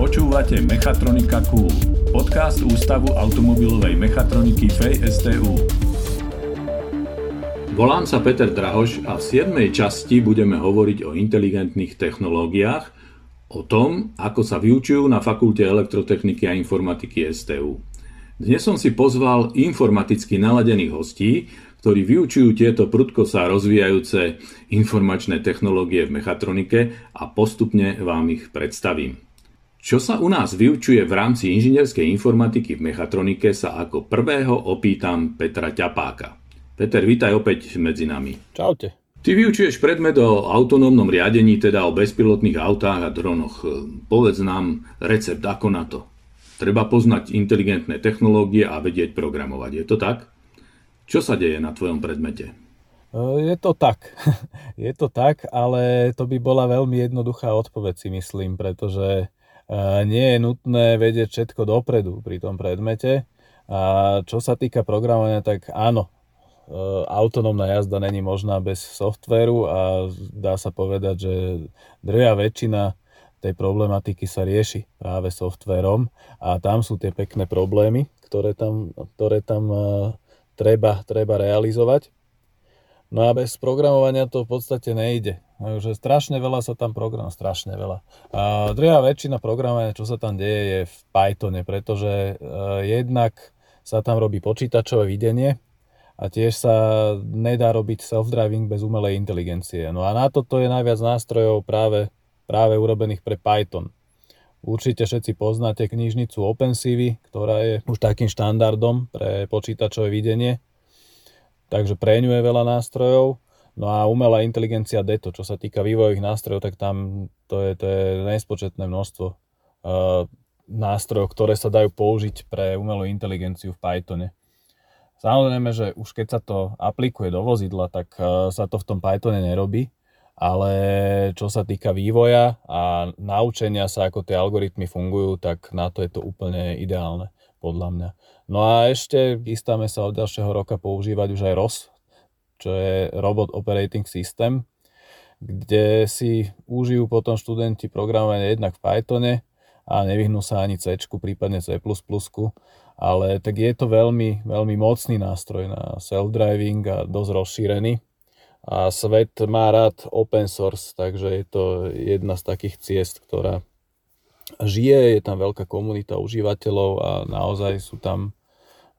Počúvate Mechatronika Cool, podcast Ústavu automobilovej mechatroniky FSTU. Volám sa Peter Drahoš a v 7. časti budeme hovoriť o inteligentných technológiách, o tom, ako sa vyučujú na Fakulte elektrotechniky a informatiky STU. Dnes som si pozval informaticky naladených hostí, ktorí vyučujú tieto prudko sa rozvíjajúce informačné technológie v mechatronike a postupne vám ich predstavím. Čo sa u nás vyučuje v rámci inžinierskej informatiky v mechatronike sa ako prvého opýtam Petra Ťapáka. Peter, vítaj opäť medzi nami. Čaute. Ty vyučuješ predmet o autonómnom riadení, teda o bezpilotných autách a dronoch. Povedz nám recept, ako na to. Treba poznať inteligentné technológie a vedieť programovať. Je to tak? Čo sa deje na tvojom predmete? E, je to tak. Je to tak, ale to by bola veľmi jednoduchá odpoveď si myslím, pretože e, nie je nutné vedieť všetko dopredu pri tom predmete. A čo sa týka programovania, tak áno, E, autonómna jazda není možná bez softvéru a dá sa povedať, že drvia väčšina tej problematiky sa rieši práve softvérom a tam sú tie pekné problémy, ktoré tam, ktoré tam treba, treba realizovať. No a bez programovania to v podstate nejde. Takže strašne veľa sa tam program, strašne veľa. A druhá väčšina programovania, čo sa tam deje, je v Pythone, pretože uh, jednak sa tam robí počítačové videnie, a tiež sa nedá robiť self-driving bez umelej inteligencie. No a na toto je najviac nástrojov práve, práve urobených pre Python. Určite všetci poznáte knižnicu OpenCV, ktorá je už takým štandardom pre počítačové videnie. Takže pre ňu je veľa nástrojov. No a umelá inteligencia DETO, čo sa týka vývojových nástrojov, tak tam to je, to je nespočetné množstvo uh, nástrojov, ktoré sa dajú použiť pre umelú inteligenciu v Pythone. Samozrejme, že už keď sa to aplikuje do vozidla, tak e, sa to v tom Pythone nerobí, ale čo sa týka vývoja a naučenia sa, ako tie algoritmy fungujú, tak na to je to úplne ideálne, podľa mňa. No a ešte chystáme sa od ďalšieho roka používať už aj ROS, čo je Robot Operating System, kde si užijú potom študenti programovanie jednak v Pythone a nevyhnú sa ani C, prípadne C++, ale tak je to veľmi, veľmi mocný nástroj na self-driving a dosť rozšírený. A svet má rád open source, takže je to jedna z takých ciest, ktorá žije, je tam veľká komunita užívateľov a naozaj sú tam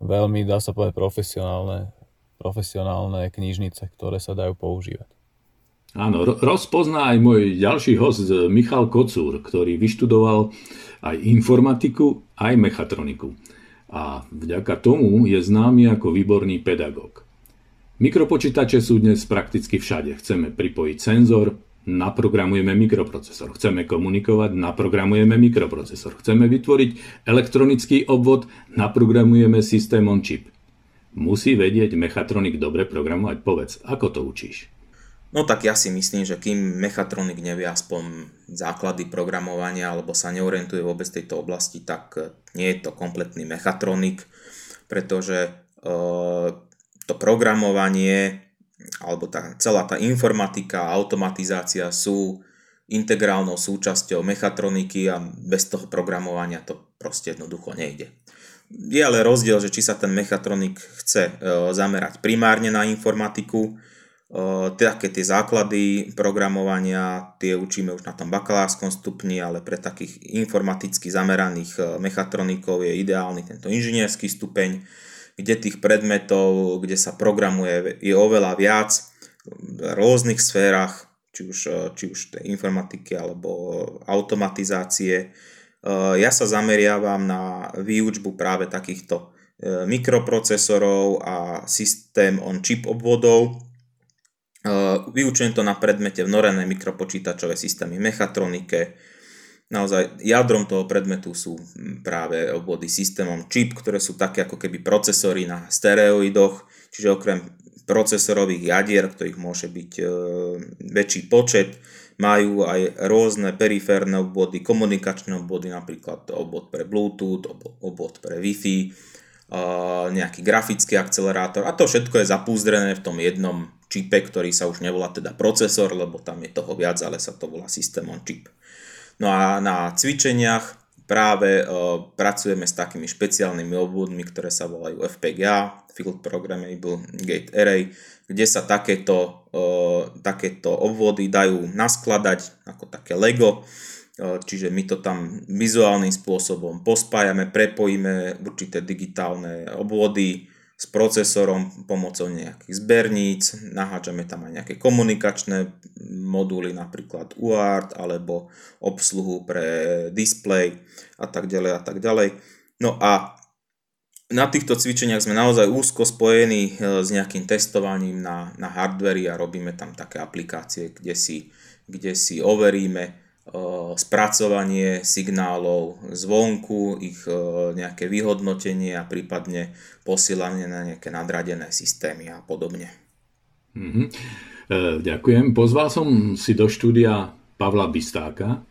veľmi, dá sa povedať, profesionálne, profesionálne knižnice, ktoré sa dajú používať. Áno, rozpozná aj môj ďalší host Michal Kocúr, ktorý vyštudoval aj informatiku, aj mechatroniku a vďaka tomu je známy ako výborný pedagóg. Mikropočítače sú dnes prakticky všade. Chceme pripojiť senzor, naprogramujeme mikroprocesor. Chceme komunikovať, naprogramujeme mikroprocesor. Chceme vytvoriť elektronický obvod, naprogramujeme systém on chip. Musí vedieť mechatronik dobre programovať. Povedz, ako to učíš? No tak ja si myslím, že kým mechatronik nevie aspoň základy programovania alebo sa neorientuje vôbec v tejto oblasti, tak nie je to kompletný mechatronik, pretože e, to programovanie alebo tá, celá tá informatika a automatizácia sú integrálnou súčasťou mechatroniky a bez toho programovania to proste jednoducho nejde. Je ale rozdiel, že či sa ten mechatronik chce e, zamerať primárne na informatiku, také tie základy programovania, tie učíme už na tom bakalárskom stupni, ale pre takých informaticky zameraných e, mechatronikov je ideálny tento inžinierský stupeň, kde tých predmetov, kde sa programuje, je oveľa viac v rôznych sférach, či už, e, či už informatiky alebo automatizácie. E, ja sa zameriavam na výučbu práve takýchto mikroprocesorov a systém on chip obvodov, Vyučujem to na predmete vnorené mikropočítačové systémy mechatronike. Naozaj jadrom toho predmetu sú práve obvody systémom čip, ktoré sú také ako keby procesory na stereoidoch, čiže okrem procesorových jadier, ktorých môže byť e, väčší počet, majú aj rôzne periférne obvody, komunikačné obvody, napríklad obvod pre Bluetooth, obvod pre Wi-Fi, nejaký grafický akcelerátor a to všetko je zapúzdrené v tom jednom čipe, ktorý sa už nevolá teda procesor, lebo tam je toho viac, ale sa to volá systém on chip. No a na cvičeniach práve pracujeme s takými špeciálnymi obvodmi, ktoré sa volajú FPGA, Field Programmable Gate Array, kde sa takéto, takéto obvody dajú naskladať ako také Lego, čiže my to tam vizuálnym spôsobom pospájame, prepojíme určité digitálne obvody s procesorom pomocou nejakých zberníc, naháčame tam aj nejaké komunikačné moduly, napríklad UART alebo obsluhu pre display a tak ďalej a tak ďalej. No a na týchto cvičeniach sme naozaj úzko spojení e, s nejakým testovaním na, na hardvery a robíme tam také aplikácie, kde si, kde si overíme spracovanie signálov zvonku, ich nejaké vyhodnotenie a prípadne posílanie na nejaké nadradené systémy a podobne. Mm-hmm. Ďakujem. Pozval som si do štúdia Pavla Bistáka,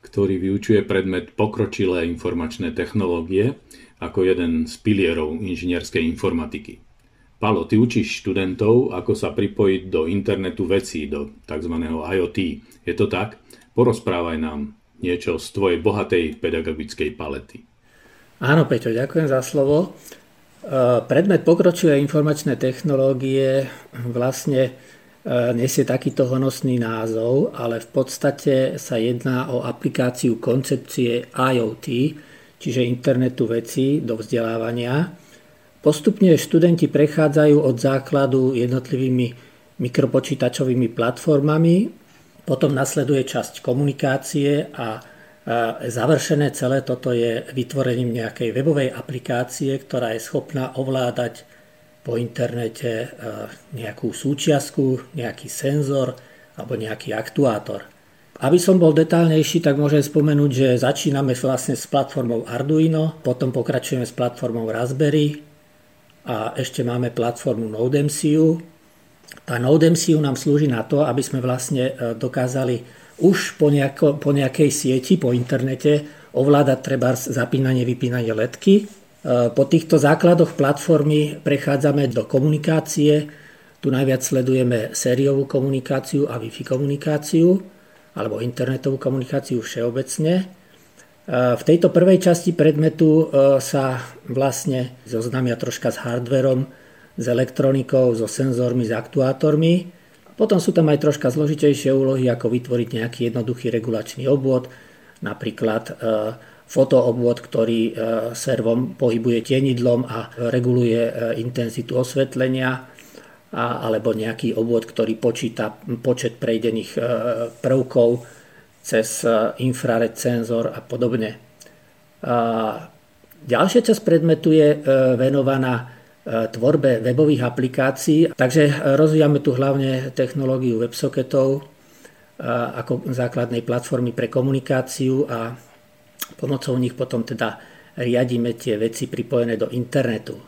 ktorý vyučuje predmet pokročilé informačné technológie ako jeden z pilierov inžinierskej informatiky. Palo, ty učíš študentov, ako sa pripojiť do internetu vecí, do tzv. IoT. Je to tak? Porozprávaj nám niečo z tvojej bohatej pedagogickej palety. Áno, Peťo, ďakujem za slovo. E, predmet pokročilé informačné technológie vlastne e, nesie takýto honosný názov, ale v podstate sa jedná o aplikáciu koncepcie IoT, čiže internetu vecí do vzdelávania. Postupne študenti prechádzajú od základu jednotlivými mikropočítačovými platformami potom nasleduje časť komunikácie a završené celé toto je vytvorením nejakej webovej aplikácie, ktorá je schopná ovládať po internete nejakú súčiastku, nejaký senzor alebo nejaký aktuátor. Aby som bol detálnejší, tak môžem spomenúť, že začíname vlastne s platformou Arduino, potom pokračujeme s platformou Raspberry a ešte máme platformu NodeMCU, tá NodeMCU nám slúži na to, aby sme vlastne e, dokázali už po, nejako, po nejakej sieti, po internete ovládať treba zapínanie, vypínanie ledky. E, po týchto základoch platformy prechádzame do komunikácie. Tu najviac sledujeme sériovú komunikáciu a Wi-Fi komunikáciu alebo internetovú komunikáciu všeobecne. E, v tejto prvej časti predmetu sa vlastne zoznámia troška s hardverom, s elektronikou, so senzormi, s aktuátormi. Potom sú tam aj troška zložitejšie úlohy, ako vytvoriť nejaký jednoduchý regulačný obvod, napríklad fotoobvod, ktorý e, servom pohybuje tienidlom a reguluje e, intenzitu osvetlenia, a, alebo nejaký obvod, ktorý počíta počet prejdených e, prvkov cez infrared senzor a podobne. A, ďalšia časť predmetu je venovaná tvorbe webových aplikácií. Takže rozvíjame tu hlavne technológiu WebSocketov ako základnej platformy pre komunikáciu a pomocou nich potom teda riadíme tie veci pripojené do internetu.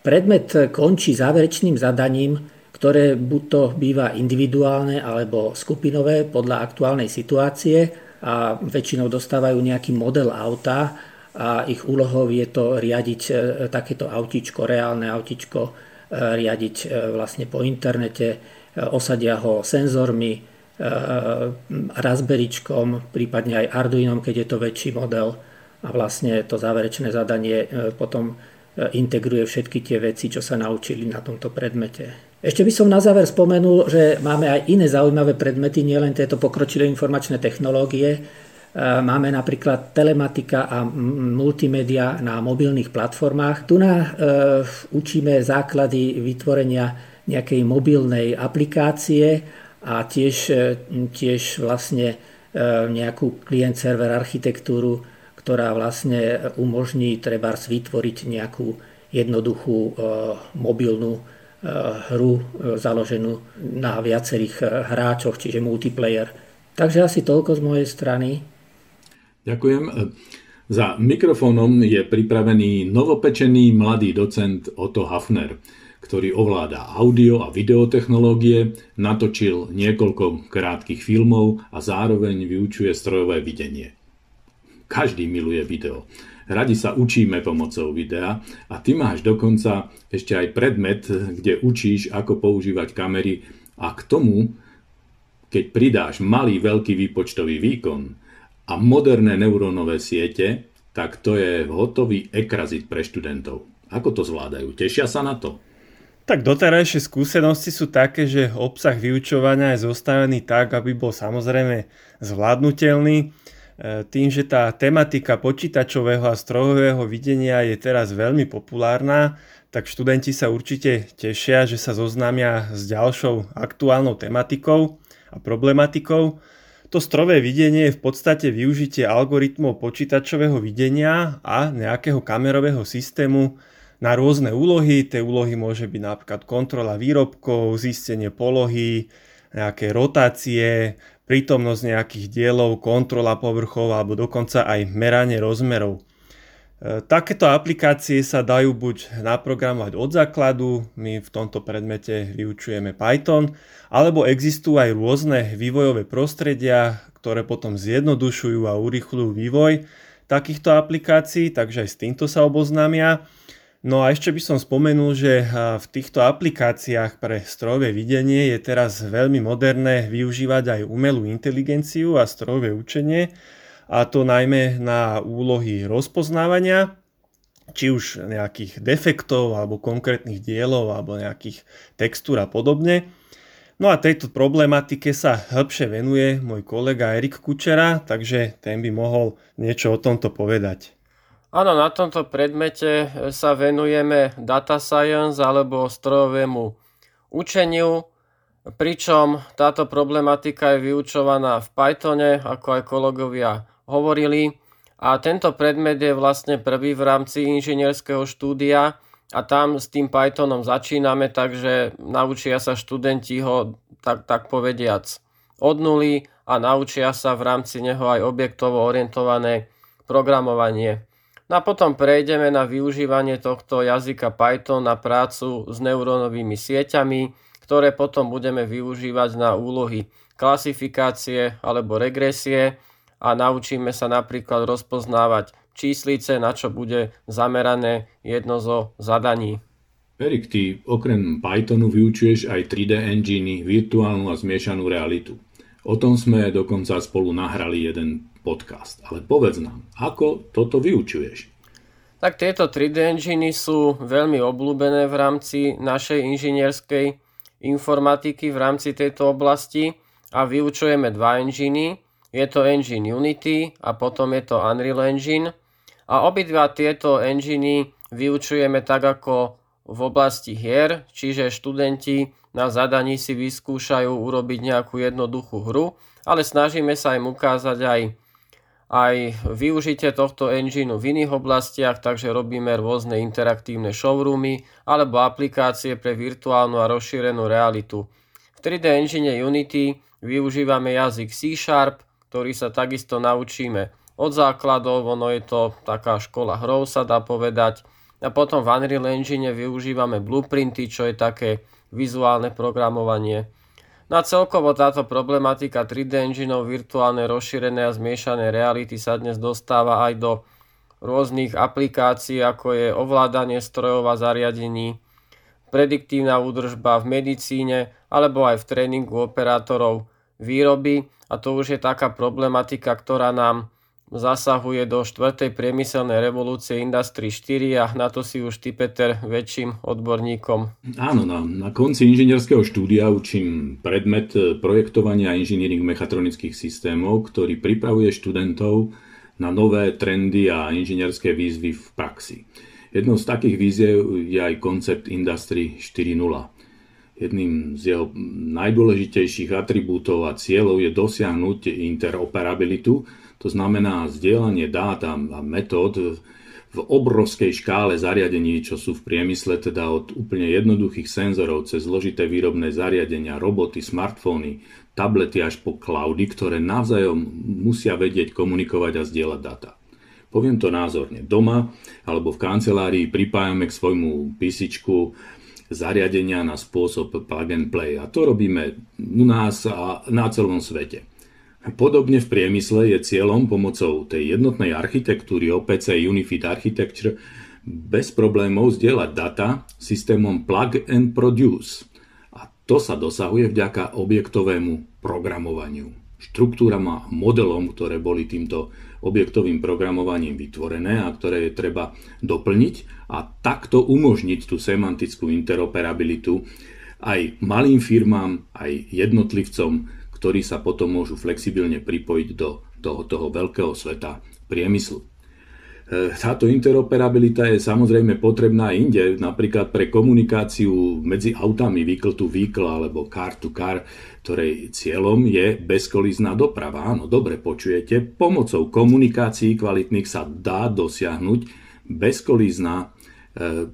Predmet končí záverečným zadaním, ktoré buď to býva individuálne alebo skupinové podľa aktuálnej situácie a väčšinou dostávajú nejaký model auta a ich úlohou je to riadiť e, takéto autičko, reálne autičko, e, riadiť e, vlastne po internete, osadia ho senzormi, Raspberryčkom, prípadne aj Arduinom, keď je to väčší model a vlastne to záverečné zadanie potom integruje všetky tie veci, čo sa naučili na tomto predmete. Ešte by som na záver spomenul, že máme aj iné zaujímavé predmety, nielen tieto pokročilé informačné technológie, máme napríklad telematika a multimédia na mobilných platformách. Tu na, učíme základy vytvorenia nejakej mobilnej aplikácie a tiež, e, tiež vlastne nejakú klient-server architektúru, ktorá vlastne umožní treba vytvoriť nejakú jednoduchú mobilnú hru založenú na viacerých hráčoch, čiže multiplayer. Takže asi toľko z mojej strany. Ďakujem. Za mikrofónom je pripravený novopečený mladý docent Otto Hafner, ktorý ovláda audio a videotechnológie, natočil niekoľko krátkých filmov a zároveň vyučuje strojové videnie. Každý miluje video. Radi sa učíme pomocou videa a ty máš dokonca ešte aj predmet, kde učíš, ako používať kamery a k tomu, keď pridáš malý veľký výpočtový výkon, a moderné neurónové siete, tak to je hotový ekrazit pre študentov. Ako to zvládajú? Tešia sa na to? Tak doterajšie skúsenosti sú také, že obsah vyučovania je zostavený tak, aby bol samozrejme zvládnutelný. E, tým, že tá tematika počítačového a strojového videnia je teraz veľmi populárna, tak študenti sa určite tešia, že sa zoznámia s ďalšou aktuálnou tematikou a problematikou. To strojové videnie je v podstate využitie algoritmov počítačového videnia a nejakého kamerového systému na rôzne úlohy. Tie úlohy môže byť napríklad kontrola výrobkov, zistenie polohy, nejaké rotácie, prítomnosť nejakých dielov, kontrola povrchov alebo dokonca aj meranie rozmerov. E, takéto aplikácie sa dajú buď naprogramovať od základu, my v tomto predmete vyučujeme Python, alebo existujú aj rôzne vývojové prostredia, ktoré potom zjednodušujú a urýchľujú vývoj takýchto aplikácií, takže aj s týmto sa oboznámia. No a ešte by som spomenul, že v týchto aplikáciách pre strojové videnie je teraz veľmi moderné využívať aj umelú inteligenciu a strojové učenie, a to najmä na úlohy rozpoznávania, či už nejakých defektov alebo konkrétnych dielov alebo nejakých textúr a podobne. No a tejto problematike sa hĺbšie venuje môj kolega Erik Kučera, takže ten by mohol niečo o tomto povedať. Áno, na tomto predmete e, sa venujeme data science alebo strojovému učeniu, pričom táto problematika je vyučovaná v Pythone, ako aj kolegovia hovorili. A tento predmet je vlastne prvý v rámci inžinierského štúdia a tam s tým Pythonom začíname, takže naučia sa študenti ho tak, tak povediac od nuly a naučia sa v rámci neho aj objektovo orientované programovanie. No a potom prejdeme na využívanie tohto jazyka Python na prácu s neurónovými sieťami, ktoré potom budeme využívať na úlohy klasifikácie alebo regresie a naučíme sa napríklad rozpoznávať číslice, na čo bude zamerané jedno zo zadaní. Erik, ty okrem Pythonu vyučuješ aj 3D engine, virtuálnu a zmiešanú realitu. O tom sme dokonca spolu nahrali jeden podcast. Ale povedz nám, ako toto vyučuješ? Tak tieto 3D enginy sú veľmi obľúbené v rámci našej inžinierskej informatiky v rámci tejto oblasti a vyučujeme dva enginy. Je to engine Unity a potom je to Unreal Engine. A obidva tieto enginy vyučujeme tak ako v oblasti hier, čiže študenti na zadaní si vyskúšajú urobiť nejakú jednoduchú hru, ale snažíme sa im ukázať aj aj využitie tohto engineu v iných oblastiach, takže robíme rôzne interaktívne showroomy alebo aplikácie pre virtuálnu a rozšírenú realitu. V 3D engine Unity využívame jazyk C Sharp, ktorý sa takisto naučíme od základov, ono je to taká škola hrov sa dá povedať. A potom v Unreal Engine využívame blueprinty, čo je také vizuálne programovanie. Na celkovo táto problematika 3D engineov virtuálne rozšírené a zmiešané reality sa dnes dostáva aj do rôznych aplikácií, ako je ovládanie strojov a zariadení, prediktívna údržba v medicíne alebo aj v tréningu operátorov výroby a to už je taká problematika, ktorá nám zasahuje do štvrtej priemyselnej revolúcie Industry 4 a na to si už ty, Peter, väčším odborníkom. Áno, na, na konci inžinierského štúdia učím predmet projektovania inžiniering mechatronických systémov, ktorý pripravuje študentov na nové trendy a inžinierské výzvy v praxi. Jednou z takých výziev je aj koncept Industry 4.0. Jedným z jeho najdôležitejších atribútov a cieľov je dosiahnuť interoperabilitu, to znamená zdieľanie dát a metód v obrovskej škále zariadení, čo sú v priemysle, teda od úplne jednoduchých senzorov cez zložité výrobné zariadenia, roboty, smartfóny, tablety až po cloudy, ktoré navzájom musia vedieť komunikovať a zdieľať data. Poviem to názorne. Doma alebo v kancelárii pripájame k svojmu písičku zariadenia na spôsob plug and play. A to robíme u nás a na celom svete. Podobne v priemysle je cieľom pomocou tej jednotnej architektúry OPC Unified Architecture bez problémov zdieľať data systémom plug and produce. A to sa dosahuje vďaka objektovému programovaniu. štruktúram a modelom, ktoré boli týmto objektovým programovaním vytvorené a ktoré je treba doplniť a takto umožniť tú semantickú interoperabilitu aj malým firmám, aj jednotlivcom, ktorí sa potom môžu flexibilne pripojiť do toho, toho veľkého sveta priemyslu. E, táto interoperabilita je samozrejme potrebná inde, napríklad pre komunikáciu medzi autami vehicle to vehicle alebo car to car, ktorej cieľom je bezkolizná doprava. Áno, dobre počujete, pomocou komunikácií kvalitných sa dá dosiahnuť bezkolizná, e,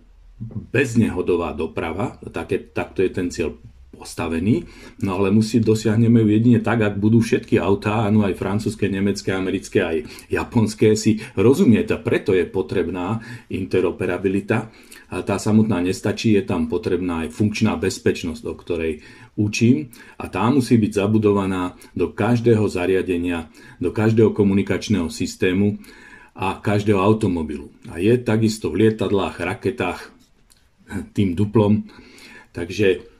beznehodová doprava, také, takto je ten cieľ postavený, no ale musí dosiahneme ju jedine tak, ak budú všetky autá, áno aj francúzske, nemecké, americké, aj japonské si rozumieť a preto je potrebná interoperabilita. A tá samotná nestačí, je tam potrebná aj funkčná bezpečnosť, o ktorej učím a tá musí byť zabudovaná do každého zariadenia, do každého komunikačného systému a každého automobilu. A je takisto v lietadlách, raketách tým duplom. Takže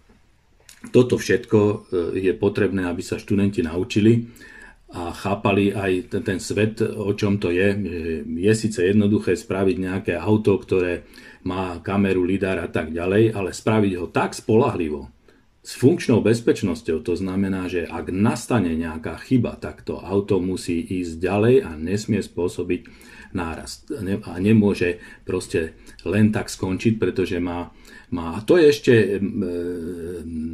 toto všetko e, je potrebné, aby sa študenti naučili a chápali aj ten, ten svet, o čom to je. Je síce jednoduché spraviť nejaké auto, ktoré má kameru, lidar a tak ďalej, ale spraviť ho tak spolahlivo, s funkčnou bezpečnosťou, to znamená, že ak nastane nejaká chyba, tak to auto musí ísť ďalej a nesmie spôsobiť nárast. A nemôže proste len tak skončiť, pretože má má. A to je ešte e,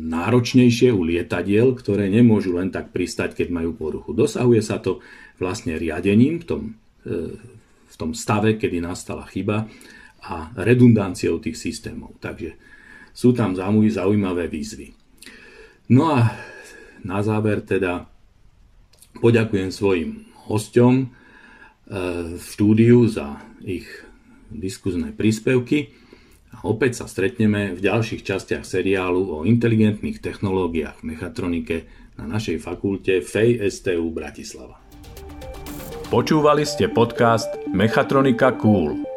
náročnejšie u lietadiel, ktoré nemôžu len tak pristať, keď majú poruchu. Dosahuje sa to vlastne riadením v tom, e, v tom stave, kedy nastala chyba a redundanciou tých systémov. Takže sú tam zaujímavé výzvy. No a na záver teda poďakujem svojim hosťom štúdiu za ich diskuzné príspevky a opäť sa stretneme v ďalších častiach seriálu o inteligentných technológiách v mechatronike na našej fakulte FEJ STU Bratislava. Počúvali ste podcast Mechatronika Cool.